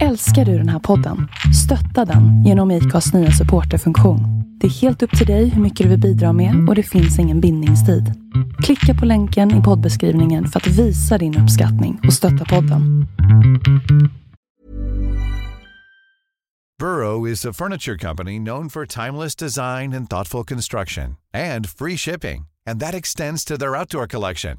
Älskar du den här podden? Stötta den genom IKAs nya supporterfunktion. Det är helt upp till dig hur mycket du vill bidra med och det finns ingen bindningstid. Klicka på länken i poddbeskrivningen för att visa din uppskattning och stötta podden. Burrow is a furniture company known for timeless design and thoughtful construction and free shipping, and that extends to their outdoor collection.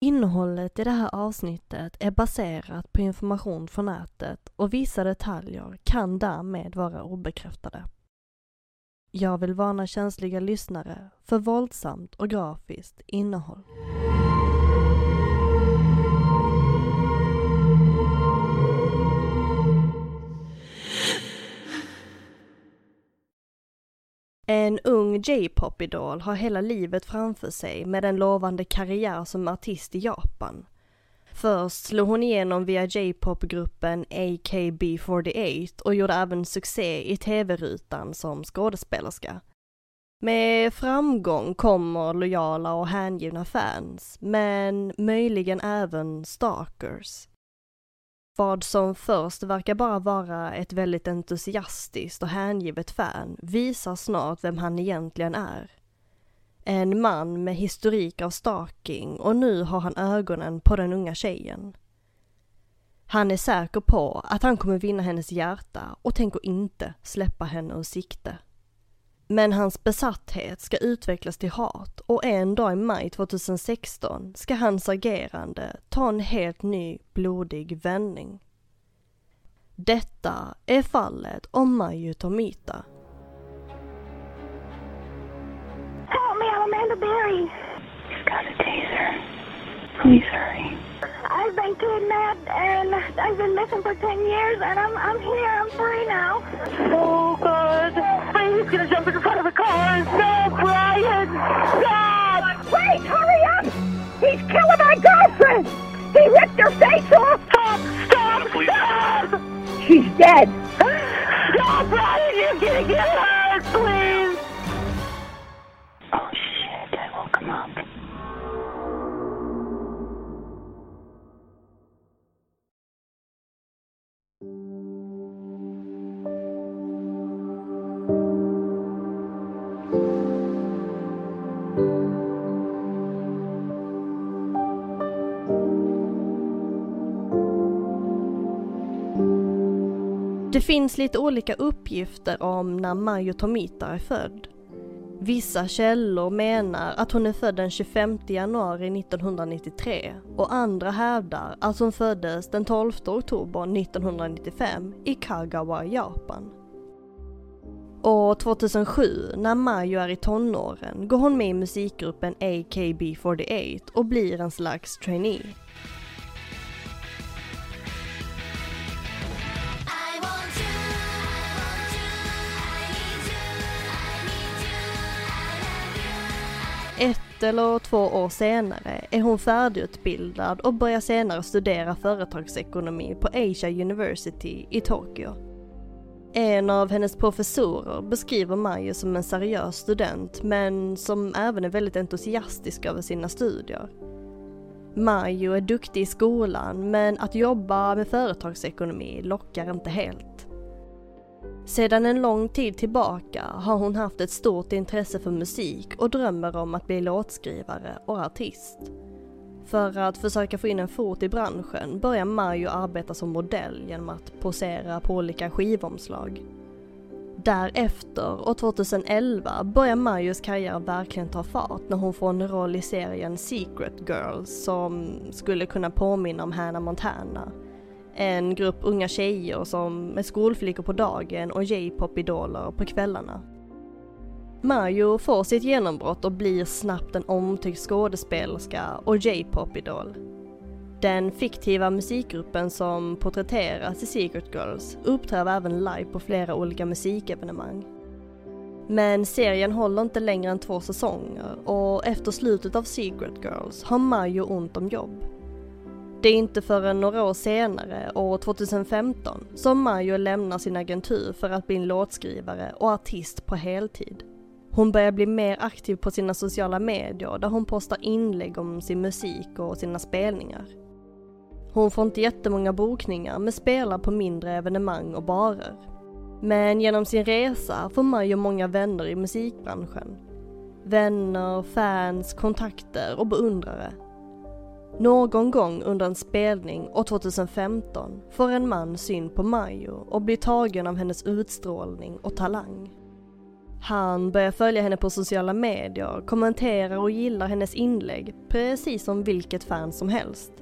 Innehållet i det här avsnittet är baserat på information från nätet och vissa detaljer kan därmed vara obekräftade. Jag vill varna känsliga lyssnare för våldsamt och grafiskt innehåll. En ung J-pop-idol har hela livet framför sig med en lovande karriär som artist i Japan. Först slog hon igenom via J-pop-gruppen AKB48 och gjorde även succé i tv-rutan som skådespelerska. Med framgång kommer lojala och hängivna fans, men möjligen även stalkers. Vad som först verkar bara vara ett väldigt entusiastiskt och hängivet fan visar snart vem han egentligen är. En man med historik av stalking och nu har han ögonen på den unga tjejen. Han är säker på att han kommer vinna hennes hjärta och tänker inte släppa henne ur sikte. Men hans besatthet ska utvecklas till hat och en dag i maj 2016 ska hans agerande ta en helt ny blodig vändning. Detta är fallet om Mayu Tomita. Help me, I'm Amanda Berry. She's got a taser. Please hurry. I've been kidnapped and I've been missing for 10 years and I'm, I'm here, I'm free now. Oh, God. He's gonna jump in front of the car. No, Brian! Stop! Wait, hurry up! He's killing my girlfriend! He ripped her face off! Stop! Stop! Stop! She's dead! No, Brian, you're gonna get hurt, please! Oh, Det finns lite olika uppgifter om när Mayu Tomita är född. Vissa källor menar att hon är född den 25 januari 1993 och andra hävdar att hon föddes den 12 oktober 1995 i Kagawa, Japan. År 2007, när Mayu är i tonåren, går hon med i musikgruppen AKB48 och blir en slags trainee. Ett eller två år senare är hon färdigutbildad och börjar senare studera företagsekonomi på Asia University i Tokyo. En av hennes professorer beskriver Mayu som en seriös student men som även är väldigt entusiastisk över sina studier. Mayu är duktig i skolan men att jobba med företagsekonomi lockar inte helt. Sedan en lång tid tillbaka har hon haft ett stort intresse för musik och drömmer om att bli låtskrivare och artist. För att försöka få in en fot i branschen börjar Mario arbeta som modell genom att posera på olika skivomslag. Därefter, år 2011, börjar Marios karriär verkligen ta fart när hon får en roll i serien Secret Girls som skulle kunna påminna om Hannah Montana. En grupp unga tjejer som är skolflickor på dagen och J-pop-idoler på kvällarna. Mario får sitt genombrott och blir snabbt en omtyckt skådespelerska och J-pop-idol. Den fiktiva musikgruppen som porträtteras i Secret Girls uppträder även live på flera olika musikevenemang. Men serien håller inte längre än två säsonger och efter slutet av Secret Girls har Mayo ont om jobb. Det är inte förrän några år senare, år 2015, som Mayo lämnar sin agentur för att bli en låtskrivare och artist på heltid. Hon börjar bli mer aktiv på sina sociala medier där hon postar inlägg om sin musik och sina spelningar. Hon får inte jättemånga bokningar men spelar på mindre evenemang och barer. Men genom sin resa får Majo många vänner i musikbranschen. Vänner, fans, kontakter och beundrare. Någon gång under en spelning år 2015 får en man syn på Majo och blir tagen av hennes utstrålning och talang. Han börjar följa henne på sociala medier, kommenterar och gillar hennes inlägg precis som vilket fan som helst.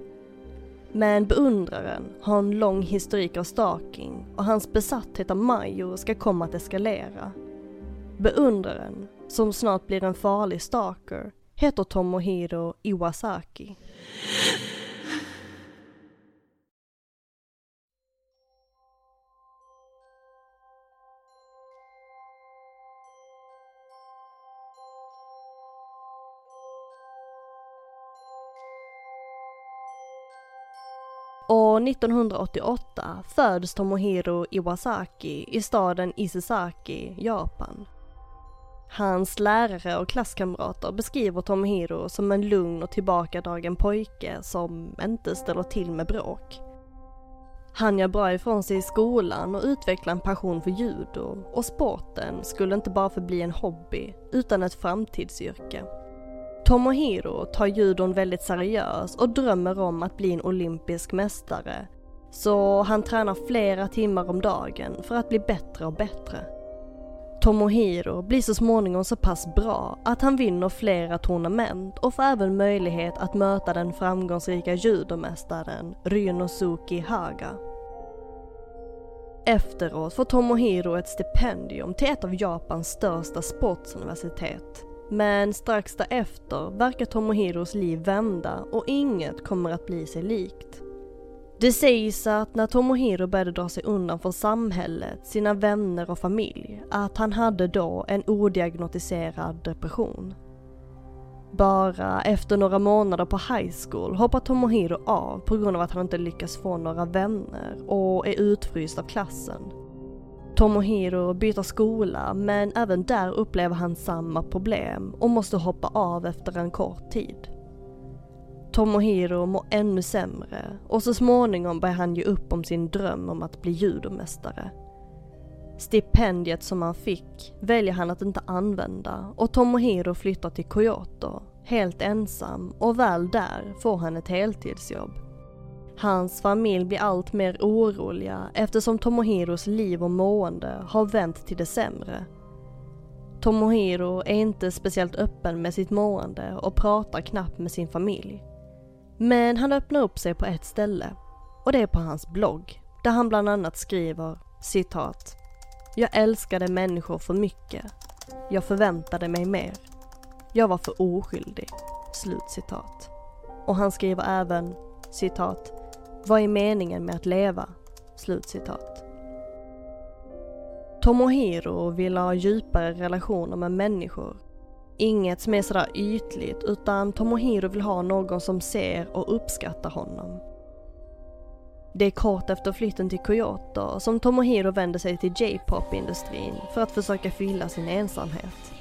Men beundraren har en lång historik av stalking och hans besatthet av Majo ska komma att eskalera. Beundraren, som snart blir en farlig stalker, heter Tomohiro Iwasaki. År 1988 föds Tomohiro Iwasaki i staden Isesaki, Japan. Hans lärare och klasskamrater beskriver Tomohiro som en lugn och tillbakadragen pojke som inte ställer till med bråk. Han gör bra ifrån sig i skolan och utvecklar en passion för judo och sporten skulle inte bara förbli en hobby utan ett framtidsyrke. Tomohiro tar judon väldigt seriöst och drömmer om att bli en olympisk mästare. Så han tränar flera timmar om dagen för att bli bättre och bättre. Tomohiro blir så småningom så pass bra att han vinner flera tournament och får även möjlighet att möta den framgångsrika judomästaren Ryunosuke Haga. Efteråt får Tomohiro ett stipendium till ett av Japans största sportsuniversitet. Men strax därefter verkar Tomohiros liv vända och inget kommer att bli sig likt. Det sägs att när Tomohiro började dra sig undan från samhället, sina vänner och familj, att han hade då en odiagnostiserad depression. Bara efter några månader på high school hoppar Tomohiro av på grund av att han inte lyckas få några vänner och är utfryst av klassen. Tomohiro byter skola men även där upplever han samma problem och måste hoppa av efter en kort tid. Tomohiro mår ännu sämre och så småningom börjar han ge upp om sin dröm om att bli judomästare. Stipendiet som han fick väljer han att inte använda och Tomohiro flyttar till Kyoto, helt ensam och väl där får han ett heltidsjobb. Hans familj blir allt mer oroliga eftersom Tomohiros liv och mående har vänt till det sämre. Tomohiro är inte speciellt öppen med sitt mående och pratar knappt med sin familj. Men han öppnar upp sig på ett ställe och det är på hans blogg där han bland annat skriver citat Jag älskade människor för mycket. Jag förväntade mig mer. Jag var för oskyldig. Slut citat. Och han skriver även citat Vad är meningen med att leva? Slut citat. Tomohiro vill ha djupare relationer med människor Inget som är sådär ytligt utan Tomohiro vill ha någon som ser och uppskattar honom. Det är kort efter flytten till Kyoto som Tomohiro vänder sig till J-pop-industrin för att försöka fylla sin ensamhet.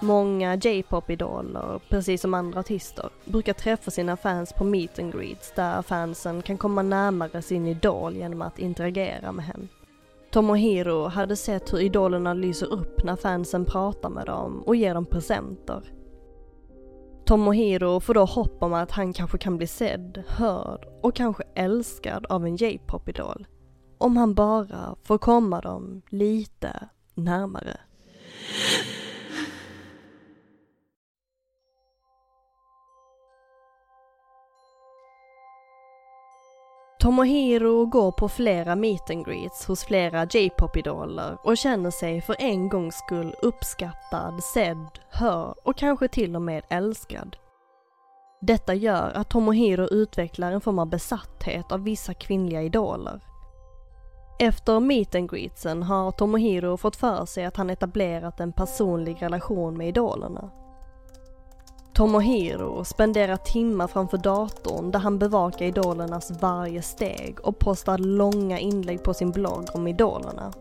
Många J-pop-idoler, precis som andra artister, brukar träffa sina fans på meet and greets där fansen kan komma närmare sin idol genom att interagera med henne. Tomohiro hade sett hur idolerna lyser upp när fansen pratar med dem och ger dem presenter. Tomohiro får då hopp om att han kanske kan bli sedd, hörd och kanske älskad av en J-pop-idol. Om han bara får komma dem lite närmare. Tomohiro går på flera meet and greets hos flera J-pop-idoler och känner sig för en gångs skull uppskattad, sedd, hörd och kanske till och med älskad. Detta gör att Tomohiro utvecklar en form av besatthet av vissa kvinnliga idoler. Efter meet and greetsen har Tomohiro fått för sig att han etablerat en personlig relation med idolerna. Tomohiro spenderar timmar framför datorn där han bevakar idolernas varje steg och postar långa inlägg på sin blogg om idolerna.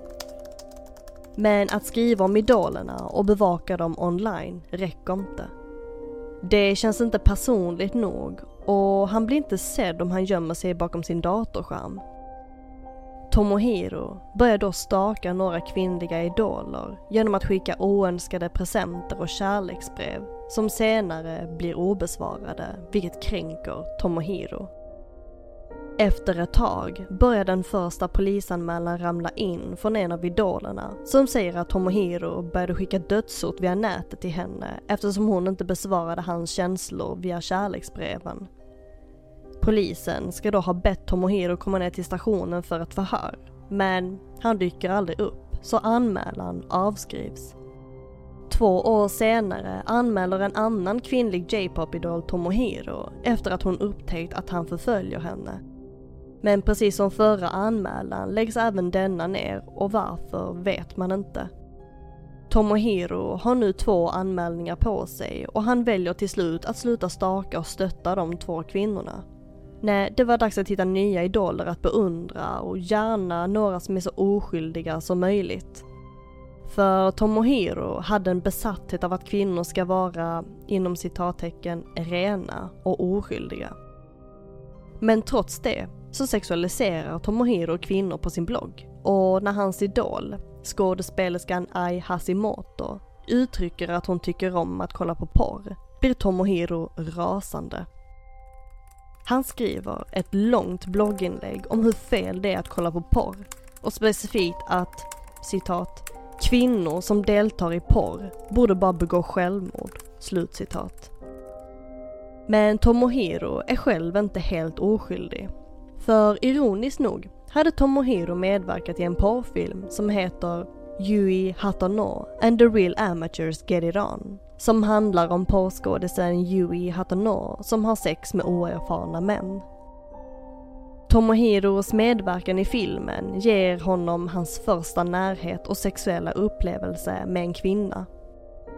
Men att skriva om idolerna och bevaka dem online räcker inte. Det känns inte personligt nog och han blir inte sedd om han gömmer sig bakom sin datorskärm. Tomohiro börjar då staka några kvinnliga idoler genom att skicka oönskade presenter och kärleksbrev som senare blir obesvarade, vilket kränker Tomohiro. Efter ett tag börjar den första polisanmälan ramla in från en av idolerna som säger att Tomohiro började skicka dödshot via nätet till henne eftersom hon inte besvarade hans känslor via kärleksbreven. Polisen ska då ha bett Tomohiro komma ner till stationen för ett förhör, men han dyker aldrig upp så anmälan avskrivs. Två år senare anmäler en annan kvinnlig J-pop-idol Tomohiro efter att hon upptäckt att han förföljer henne. Men precis som förra anmälan läggs även denna ner och varför vet man inte. Tomohiro har nu två anmälningar på sig och han väljer till slut att sluta staka och stötta de två kvinnorna. Nej, det var dags att hitta nya idoler att beundra och gärna några som är så oskyldiga som möjligt. För Tomohiro hade en besatthet av att kvinnor ska vara, inom citattecken, rena och oskyldiga. Men trots det så sexualiserar Tomohiro kvinnor på sin blogg och när hans idol, skådespelerskan Ai Hashimoto, uttrycker att hon tycker om att kolla på porr blir Tomohiro rasande. Han skriver ett långt blogginlägg om hur fel det är att kolla på porr och specifikt att, citat, kvinnor som deltar i porr borde bara begå självmord, slutcitat. Men Tomohiro är själv inte helt oskyldig. För ironiskt nog hade Tomohiro medverkat i en porrfilm som heter Yui Hatano and the real amateurs get it on. Som handlar om porrskådisen Yui Hatono som har sex med oerfarna män. Tomohiros medverkan i filmen ger honom hans första närhet och sexuella upplevelse med en kvinna.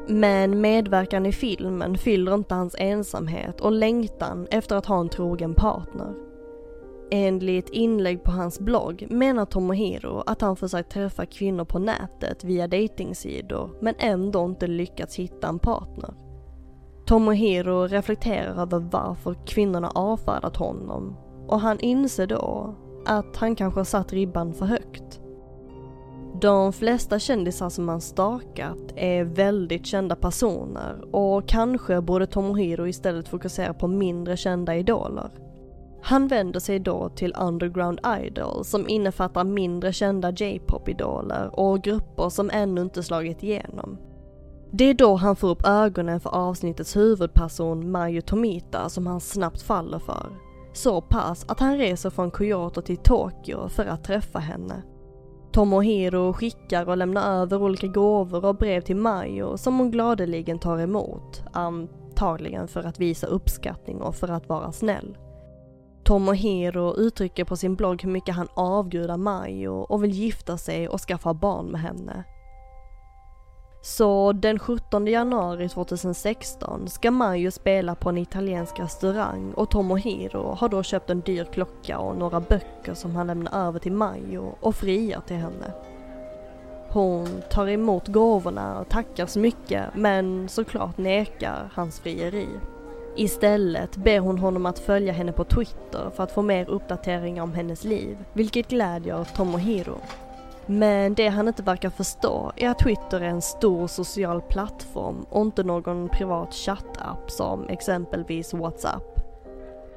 Men medverkan i filmen fyller inte hans ensamhet och längtan efter att ha en trogen partner. Enligt inlägg på hans blogg menar Tomohiro att han försökt träffa kvinnor på nätet via datingsidor men ändå inte lyckats hitta en partner. Tomohiro reflekterar över varför kvinnorna avfärdat honom och han inser då att han kanske satt ribban för högt. De flesta kändisar som han stakat är väldigt kända personer och kanske borde Tomohiro istället fokusera på mindre kända idoler. Han vänder sig då till Underground Idol som innefattar mindre kända J-pop-idoler och grupper som ännu inte slagit igenom. Det är då han får upp ögonen för avsnittets huvudperson Mayu Tomita som han snabbt faller för. Så pass att han reser från Kyoto till Tokyo för att träffa henne. Tomohiro skickar och lämnar över olika gåvor och brev till Mayo som hon gladeligen tar emot, antagligen för att visa uppskattning och för att vara snäll. Tomohiro uttrycker på sin blogg hur mycket han avgudar Mayo och vill gifta sig och skaffa barn med henne. Så den 17 januari 2016 ska Mayo spela på en italiensk restaurang och Tomohiro har då köpt en dyr klocka och några böcker som han lämnar över till Mayo och friar till henne. Hon tar emot gåvorna och tackar så mycket men såklart nekar hans frieri. Istället ber hon honom att följa henne på Twitter för att få mer uppdateringar om hennes liv, vilket glädjer Tomohiro. Men det han inte verkar förstå är att Twitter är en stor social plattform och inte någon privat chattapp som exempelvis WhatsApp.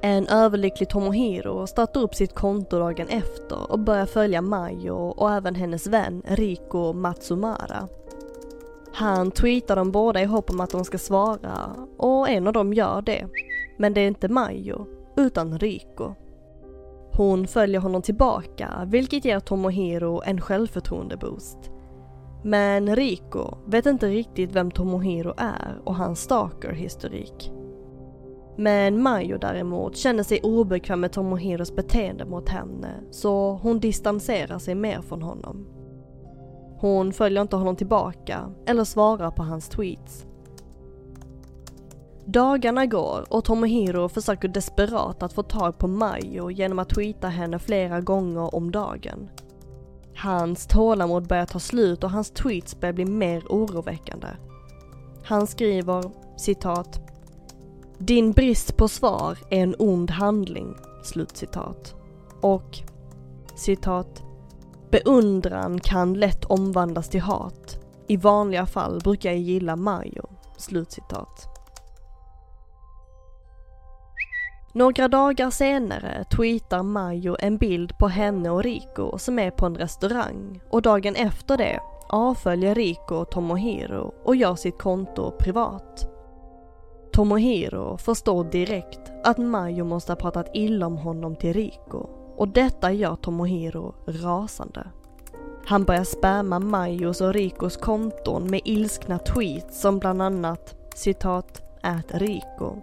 En överlycklig Tomohiro startar upp sitt konto dagen efter och börjar följa Mayo och även hennes vän Riko Matsumara. Han tweetar dem båda i hopp om att de ska svara och en av dem gör det. Men det är inte Mayo, utan Riko. Hon följer honom tillbaka, vilket ger Tomohiro en självförtroendeboost. Men Riko vet inte riktigt vem Tomohiro är och hans stalker-historik. Men Mayo däremot känner sig obekväm med Tomohiros beteende mot henne så hon distanserar sig mer från honom. Hon följer inte honom tillbaka eller svarar på hans tweets. Dagarna går och Tomohiro försöker desperat att få tag på Mayo genom att tweeta henne flera gånger om dagen. Hans tålamod börjar ta slut och hans tweets börjar bli mer oroväckande. Han skriver citat din brist på svar är en ond handling. Slutcitat. Och citat. Beundran kan lätt omvandlas till hat. I vanliga fall brukar jag gilla Mario. Slutcitat. Några dagar senare tweetar Mayo en bild på henne och Rico som är på en restaurang och dagen efter det avföljer Rico Tomohiro och gör sitt konto privat. Tomohiro förstår direkt att Mayo måste ha pratat illa om honom till Rico och detta gör Tomohiro rasande. Han börjar spamma Majos och Rikos konton med ilskna tweets som bland annat citat ät Riko.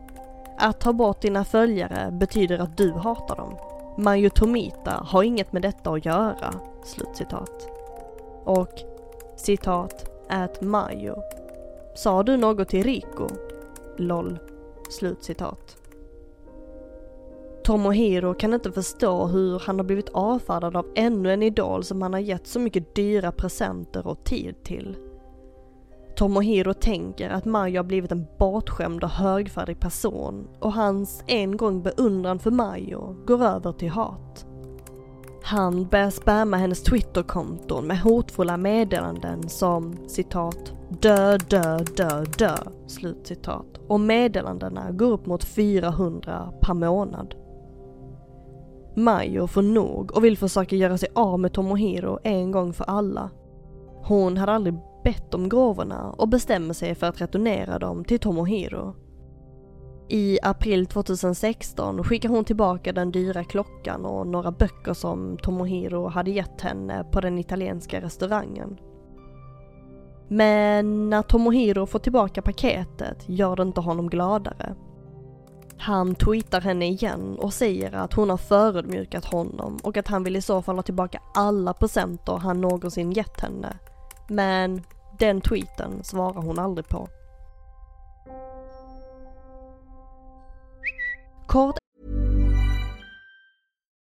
Att ta bort dina följare betyder att du hatar dem. Majo Tomita har inget med detta att göra. Slutcitat. Och citat ät Mayo. Sa du något till Riko? LOL. Slutcitat. Tomohiro kan inte förstå hur han har blivit avfärdad av ännu en idol som han har gett så mycket dyra presenter och tid till. Tomohiro tänker att Mayo har blivit en bortskämd och högfärdig person och hans en gång beundran för Mayo går över till hat. Han börjar spamma hennes Twitterkonton med hotfulla meddelanden som citat dö, dö, dö, dö, slutcitat. Och meddelandena går upp mot 400 per månad. Mayo får nog och vill försöka göra sig av med Tomohiro en gång för alla. Hon hade aldrig bett om gåvorna och bestämmer sig för att returnera dem till Tomohiro. I april 2016 skickar hon tillbaka den dyra klockan och några böcker som Tomohiro hade gett henne på den italienska restaurangen. Men när Tomohiro får tillbaka paketet gör det inte honom gladare. Han tweetar henne igen och säger att hon har förödmjukat honom och att han vill i så fall ha tillbaka alla presenter han någonsin gett henne. Men den tweeten svarar hon aldrig på. Kort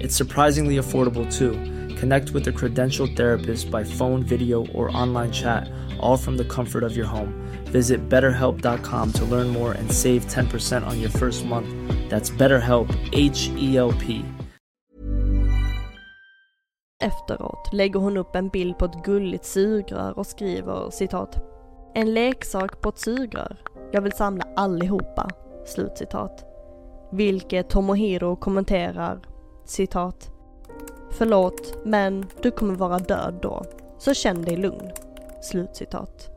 It's surprisingly affordable too. Connect with a credentialed therapist by phone, video, or online chat, all from the comfort of your home. Visit betterhelp.com to learn more and save 10% on your first month. That's BetterHelp, H E L P. efteråt lägger hon upp en bild på ett gulligt sugrör och skriver citat. En leksak på ett sugrör. Jag vill samla allihopa. Slutcitat. Vilket Tomohiro kommenterar citat. Förlåt, men du kommer vara död då. Så känn dig lugn. Slutcitat.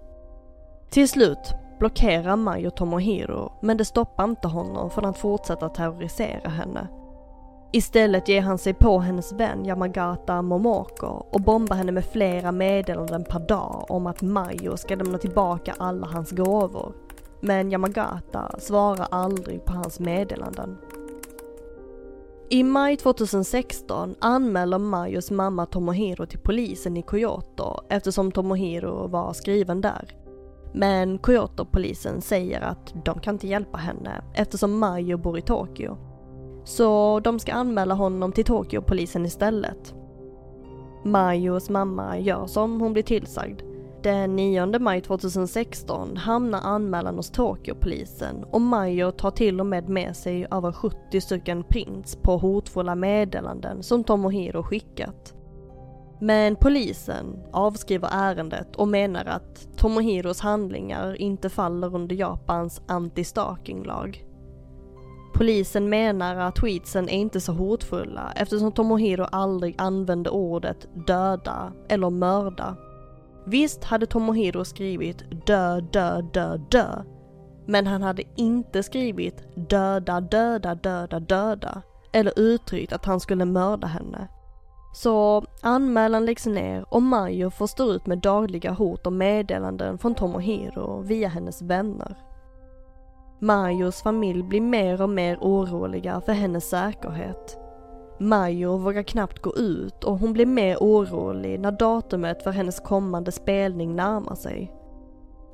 Till slut blockerar Mayo Tomohiro, men det stoppar inte honom från att fortsätta terrorisera henne. Istället ger han sig på hennes vän Yamagata Momoko och bombar henne med flera meddelanden per dag om att Mayo ska lämna tillbaka alla hans gåvor. Men Yamagata svarar aldrig på hans meddelanden. I maj 2016 anmäler Mayos mamma Tomohiro till polisen i Kyoto eftersom Tomohiro var skriven där. Men Kyoto-polisen säger att de kan inte hjälpa henne eftersom Mayo bor i Tokyo. Så de ska anmäla honom till Tokyo-polisen istället. Mayos mamma gör som hon blir tillsagd. Den 9 maj 2016 hamnar anmälan hos Tokyopolisen och Mayo tar till och med med sig över 70 stycken prints på hotfulla meddelanden som Tomohiro skickat. Men polisen avskriver ärendet och menar att Tomohiros handlingar inte faller under Japans anti-stalking-lag. Polisen menar att tweetsen är inte så hotfulla eftersom Tomohiro aldrig använde ordet döda eller mörda. Visst hade Tomohiro skrivit dö, dö, dö, dö. Men han hade inte skrivit döda, döda, döda, döda. Eller uttryckt att han skulle mörda henne. Så anmälan läggs ner och Mayo får stå ut med dagliga hot och meddelanden från Tomohiro via hennes vänner. Mayos familj blir mer och mer oroliga för hennes säkerhet. Mayo vågar knappt gå ut och hon blir mer orolig när datumet för hennes kommande spelning närmar sig.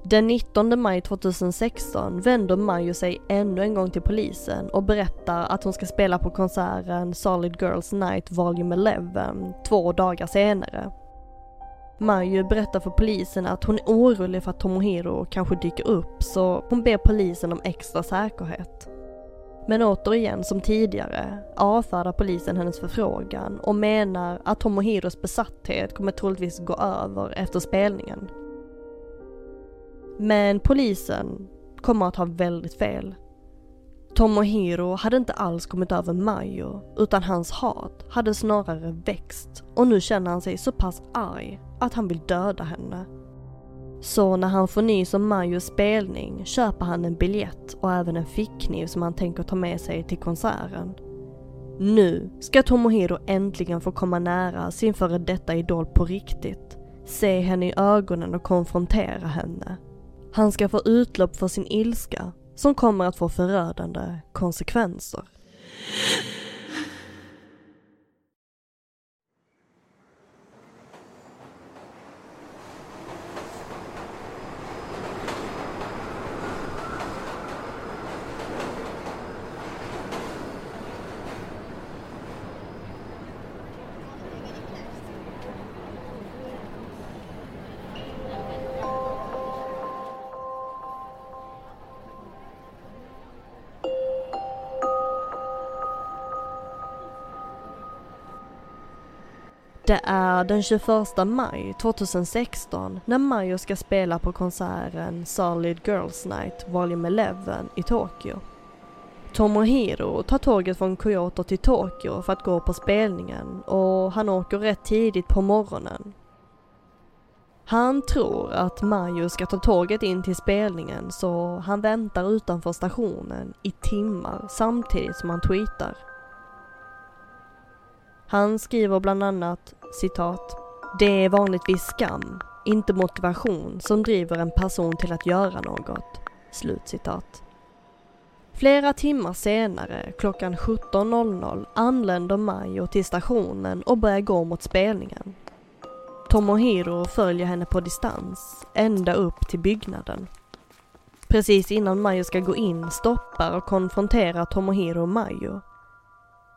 Den 19 maj 2016 vänder Mayo sig ännu en gång till polisen och berättar att hon ska spela på konserten Solid Girls Night Volume 11 två dagar senare. Majo berättar för polisen att hon är orolig för att Tomohiro kanske dyker upp så hon ber polisen om extra säkerhet. Men återigen som tidigare avfärdar polisen hennes förfrågan och menar att Tomohiros besatthet kommer troligtvis gå över efter spelningen. Men polisen kommer att ha väldigt fel. Tomohiro hade inte alls kommit över Mayo utan hans hat hade snarare växt och nu känner han sig så pass arg att han vill döda henne. Så när han får nys om Majos spelning köper han en biljett och även en fickkniv som han tänker ta med sig till konserten. Nu ska Tomohiro äntligen få komma nära sin före detta idol på riktigt. Se henne i ögonen och konfrontera henne. Han ska få utlopp för sin ilska som kommer att få förödande konsekvenser. Det är den 21 maj 2016 när Mayo ska spela på konserten Solid Girls Night Volume 11 i Tokyo. Tomohiro tar tåget från Kyoto till Tokyo för att gå på spelningen och han åker rätt tidigt på morgonen. Han tror att Mayo ska ta tåget in till spelningen så han väntar utanför stationen i timmar samtidigt som han tweetar. Han skriver bland annat citat. Det är vanligtvis skam, inte motivation som driver en person till att göra något. Slut citat. Flera timmar senare, klockan 17.00, anländer Mayo till stationen och börjar gå mot spelningen. Tomohiro följer henne på distans, ända upp till byggnaden. Precis innan Mayo ska gå in stoppar och konfronterar Tomohiro Mayo.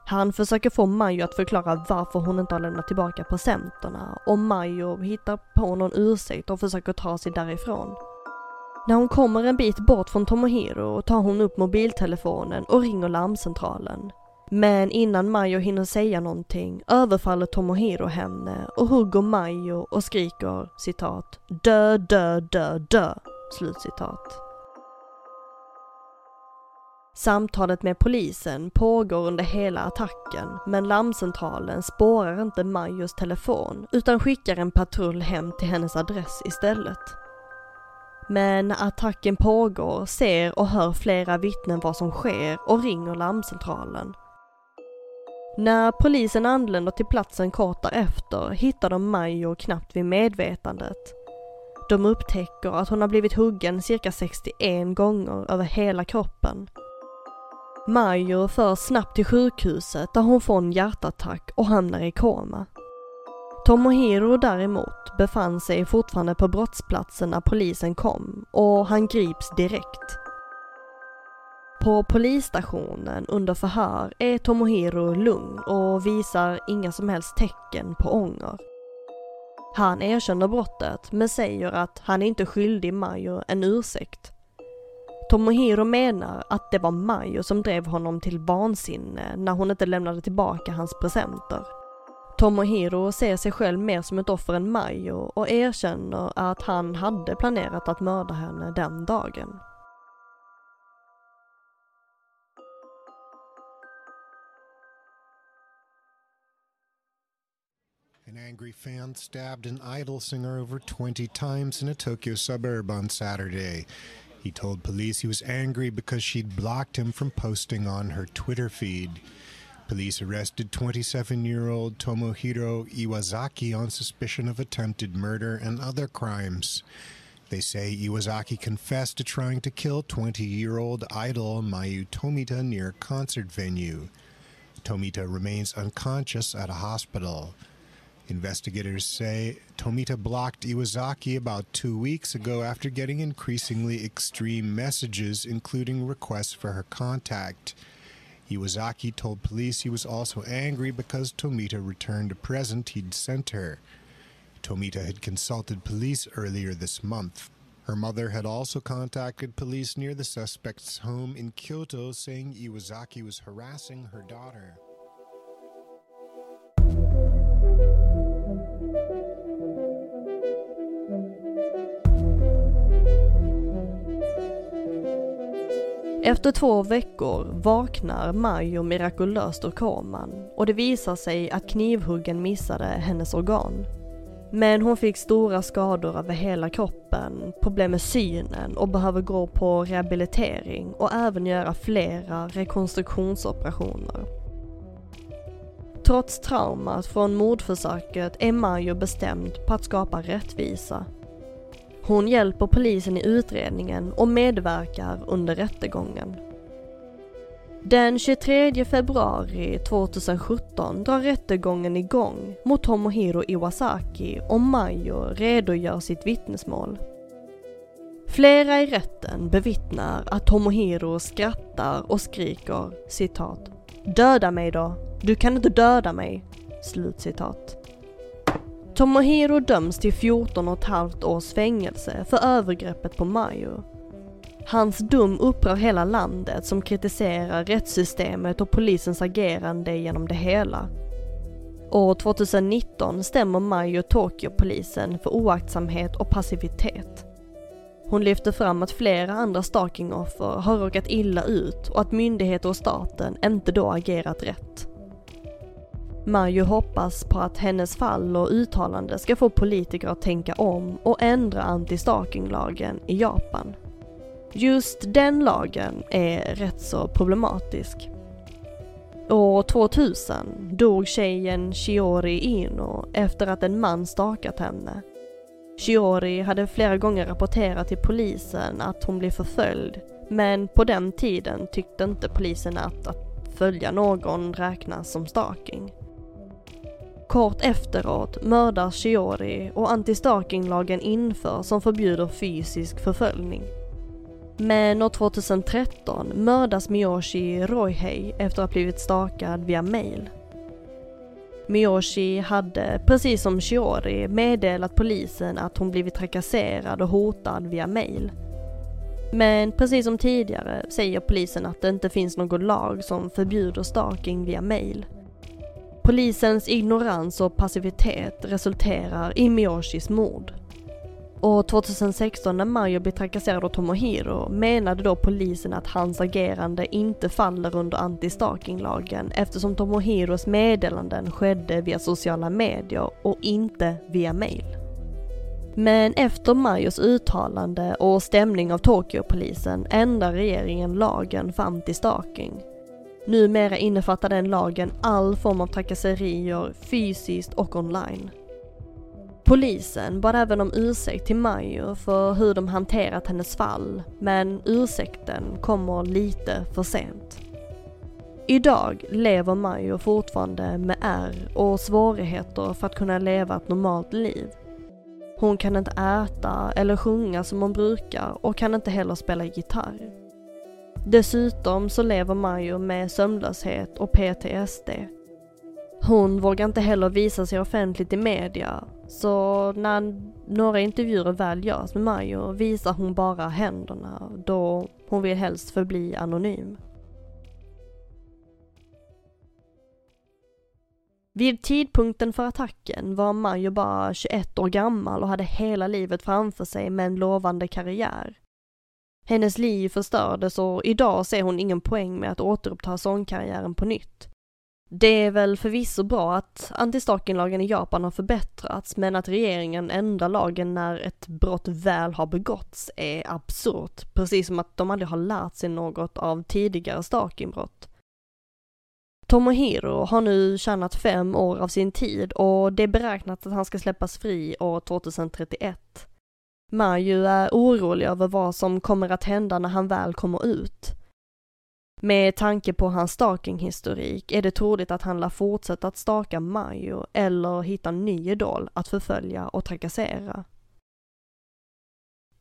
Han försöker få Mayo att förklara varför hon inte har lämnat tillbaka presenterna och Mayo hittar på någon ursäkt och försöker ta sig därifrån. När hon kommer en bit bort från Tomohiro tar hon upp mobiltelefonen och ringer larmcentralen. Men innan Mayo hinner säga någonting överfaller Tomohiro henne och hugger Mayo och skriker citat dö, dö, dö, dö. Slutcitat. Samtalet med polisen pågår under hela attacken men larmcentralen spårar inte Majos telefon utan skickar en patrull hem till hennes adress istället. Men när attacken pågår ser och hör flera vittnen vad som sker och ringer larmcentralen. När polisen anländer till platsen kort därefter hittar de Majo knappt vid medvetandet. De upptäcker att hon har blivit huggen cirka 61 gånger över hela kroppen. Mayo förs snabbt till sjukhuset där hon får en hjärtattack och hamnar i koma. Tomohiro däremot befann sig fortfarande på brottsplatsen när polisen kom och han grips direkt. På polisstationen under förhör är Tomohiro lugn och visar inga som helst tecken på ånger. Han erkänner brottet men säger att han inte är skyldig Mayo en ursäkt. Tomohiro menar att det var Mayo som drev honom till vansinne när hon inte lämnade tillbaka hans presenter. Tomohiro ser sig själv mer som ett offer än Mayo och erkänner att han hade planerat att mörda henne den dagen. An angry fan stabbed an idol singer over 20 times in a Tokyo suburb on Saturday. He told police he was angry because she'd blocked him from posting on her Twitter feed. Police arrested 27 year old Tomohiro Iwazaki on suspicion of attempted murder and other crimes. They say Iwazaki confessed to trying to kill 20 year old idol Mayu Tomita near a concert venue. Tomita remains unconscious at a hospital. Investigators say Tomita blocked Iwazaki about two weeks ago after getting increasingly extreme messages, including requests for her contact. Iwazaki told police he was also angry because Tomita returned a present he'd sent her. Tomita had consulted police earlier this month. Her mother had also contacted police near the suspect's home in Kyoto, saying Iwazaki was harassing her daughter. Efter två veckor vaknar Majo mirakulöst ur koman och det visar sig att knivhuggen missade hennes organ. Men hon fick stora skador över hela kroppen, problem med synen och behöver gå på rehabilitering och även göra flera rekonstruktionsoperationer. Trots traumat från mordförsöket är Majo bestämd på att skapa rättvisa. Hon hjälper polisen i utredningen och medverkar under rättegången. Den 23 februari 2017 drar rättegången igång mot Tomohiro Iwasaki och Mayo redogör sitt vittnesmål. Flera i rätten bevittnar att Tomohiro skrattar och skriker citat Döda mig då, du kan inte döda mig. Slutcitat. Tomohiro döms till 14 och ett halvt års fängelse för övergreppet på Mayo. Hans dom upprör hela landet som kritiserar rättssystemet och polisens agerande genom det hela. År 2019 stämmer Mayo Tokyo-polisen för oaktsamhet och passivitet. Hon lyfter fram att flera andra stalkingoffer har råkat illa ut och att myndigheter och staten inte då agerat rätt. Marju hoppas på att hennes fall och uttalande ska få politiker att tänka om och ändra anti-stalkinglagen i Japan. Just den lagen är rätt så problematisk. År 2000 dog tjejen Shiori Ino efter att en man stakat henne. Shiori hade flera gånger rapporterat till polisen att hon blev förföljd, men på den tiden tyckte inte polisen att, att följa någon räknas som stalking. Kort efteråt mördas Shiori och anti-stalkinglagen införs som förbjuder fysisk förföljning. Men år 2013 mördas Miyoshi Roihei efter att ha blivit stalkad via mail. Miyoshi hade, precis som Shiori, meddelat polisen att hon blivit trakasserad och hotad via mail. Men precis som tidigare säger polisen att det inte finns någon lag som förbjuder stalking via mail. Polisens ignorans och passivitet resulterar i Miyoshis mord. Och 2016 när Mario blir trakasserad av Tomohiro menade då polisen att hans agerande inte faller under anti-stalkinglagen eftersom Tomohiros meddelanden skedde via sociala medier och inte via mail. Men efter Marios uttalande och stämning av Tokyo-polisen ändrar regeringen lagen för anti-stalking. Numera innefattar den lagen all form av trakasserier fysiskt och online. Polisen bad även om ursäkt till Mayo för hur de hanterat hennes fall, men ursäkten kommer lite för sent. Idag lever Mayo fortfarande med ärr och svårigheter för att kunna leva ett normalt liv. Hon kan inte äta eller sjunga som hon brukar och kan inte heller spela gitarr. Dessutom så lever Mayo med sömnlöshet och PTSD. Hon vågar inte heller visa sig offentligt i media, så när några intervjuer väl görs med Majo visar hon bara händerna då hon vill helst förbli anonym. Vid tidpunkten för attacken var Majo bara 21 år gammal och hade hela livet framför sig med en lovande karriär. Hennes liv förstördes och idag ser hon ingen poäng med att återuppta sångkarriären på nytt. Det är väl förvisso bra att antistalkinglagen i Japan har förbättrats, men att regeringen ändrar lagen när ett brott väl har begåtts är absurt, precis som att de aldrig har lärt sig något av tidigare stalkingbrott. Tomohiro har nu tjänat fem år av sin tid och det är beräknat att han ska släppas fri år 2031. Mayu är orolig över vad som kommer att hända när han väl kommer ut. Med tanke på hans stalkinghistorik är det troligt att han lär fortsätta att staka Majo eller hitta en ny idol att förfölja och trakassera.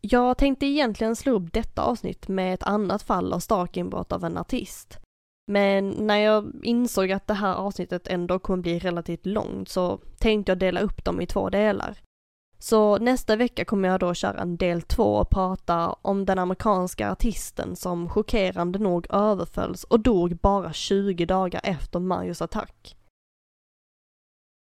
Jag tänkte egentligen slå upp detta avsnitt med ett annat fall av stalkingbrott av en artist. Men när jag insåg att det här avsnittet ändå kommer bli relativt långt så tänkte jag dela upp dem i två delar. Så nästa vecka kommer jag då köra en del två och prata om den amerikanska artisten som chockerande nog överfölls och dog bara 20 dagar efter Marios attack.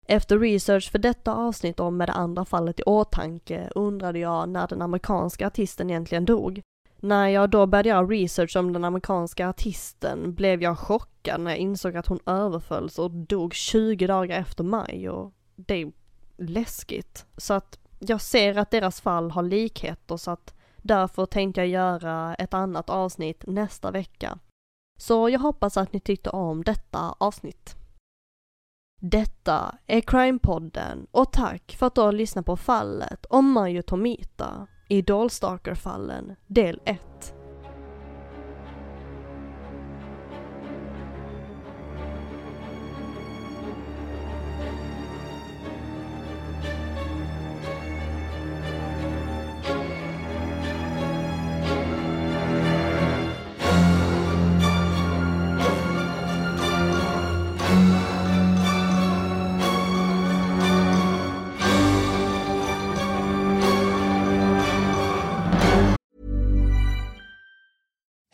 Efter research för detta avsnitt och med det andra fallet i åtanke undrade jag när den amerikanska artisten egentligen dog. När jag då började göra research om den amerikanska artisten blev jag chockad när jag insåg att hon överfölls och dog 20 dagar efter maj och det är läskigt. Så att jag ser att deras fall har likheter så att därför tänkte jag göra ett annat avsnitt nästa vecka. Så jag hoppas att ni tyckte om detta avsnitt. Detta är Crime-podden och tack för att du har lyssnat på fallet om Majo Tomita, Idolstalker-fallen del 1.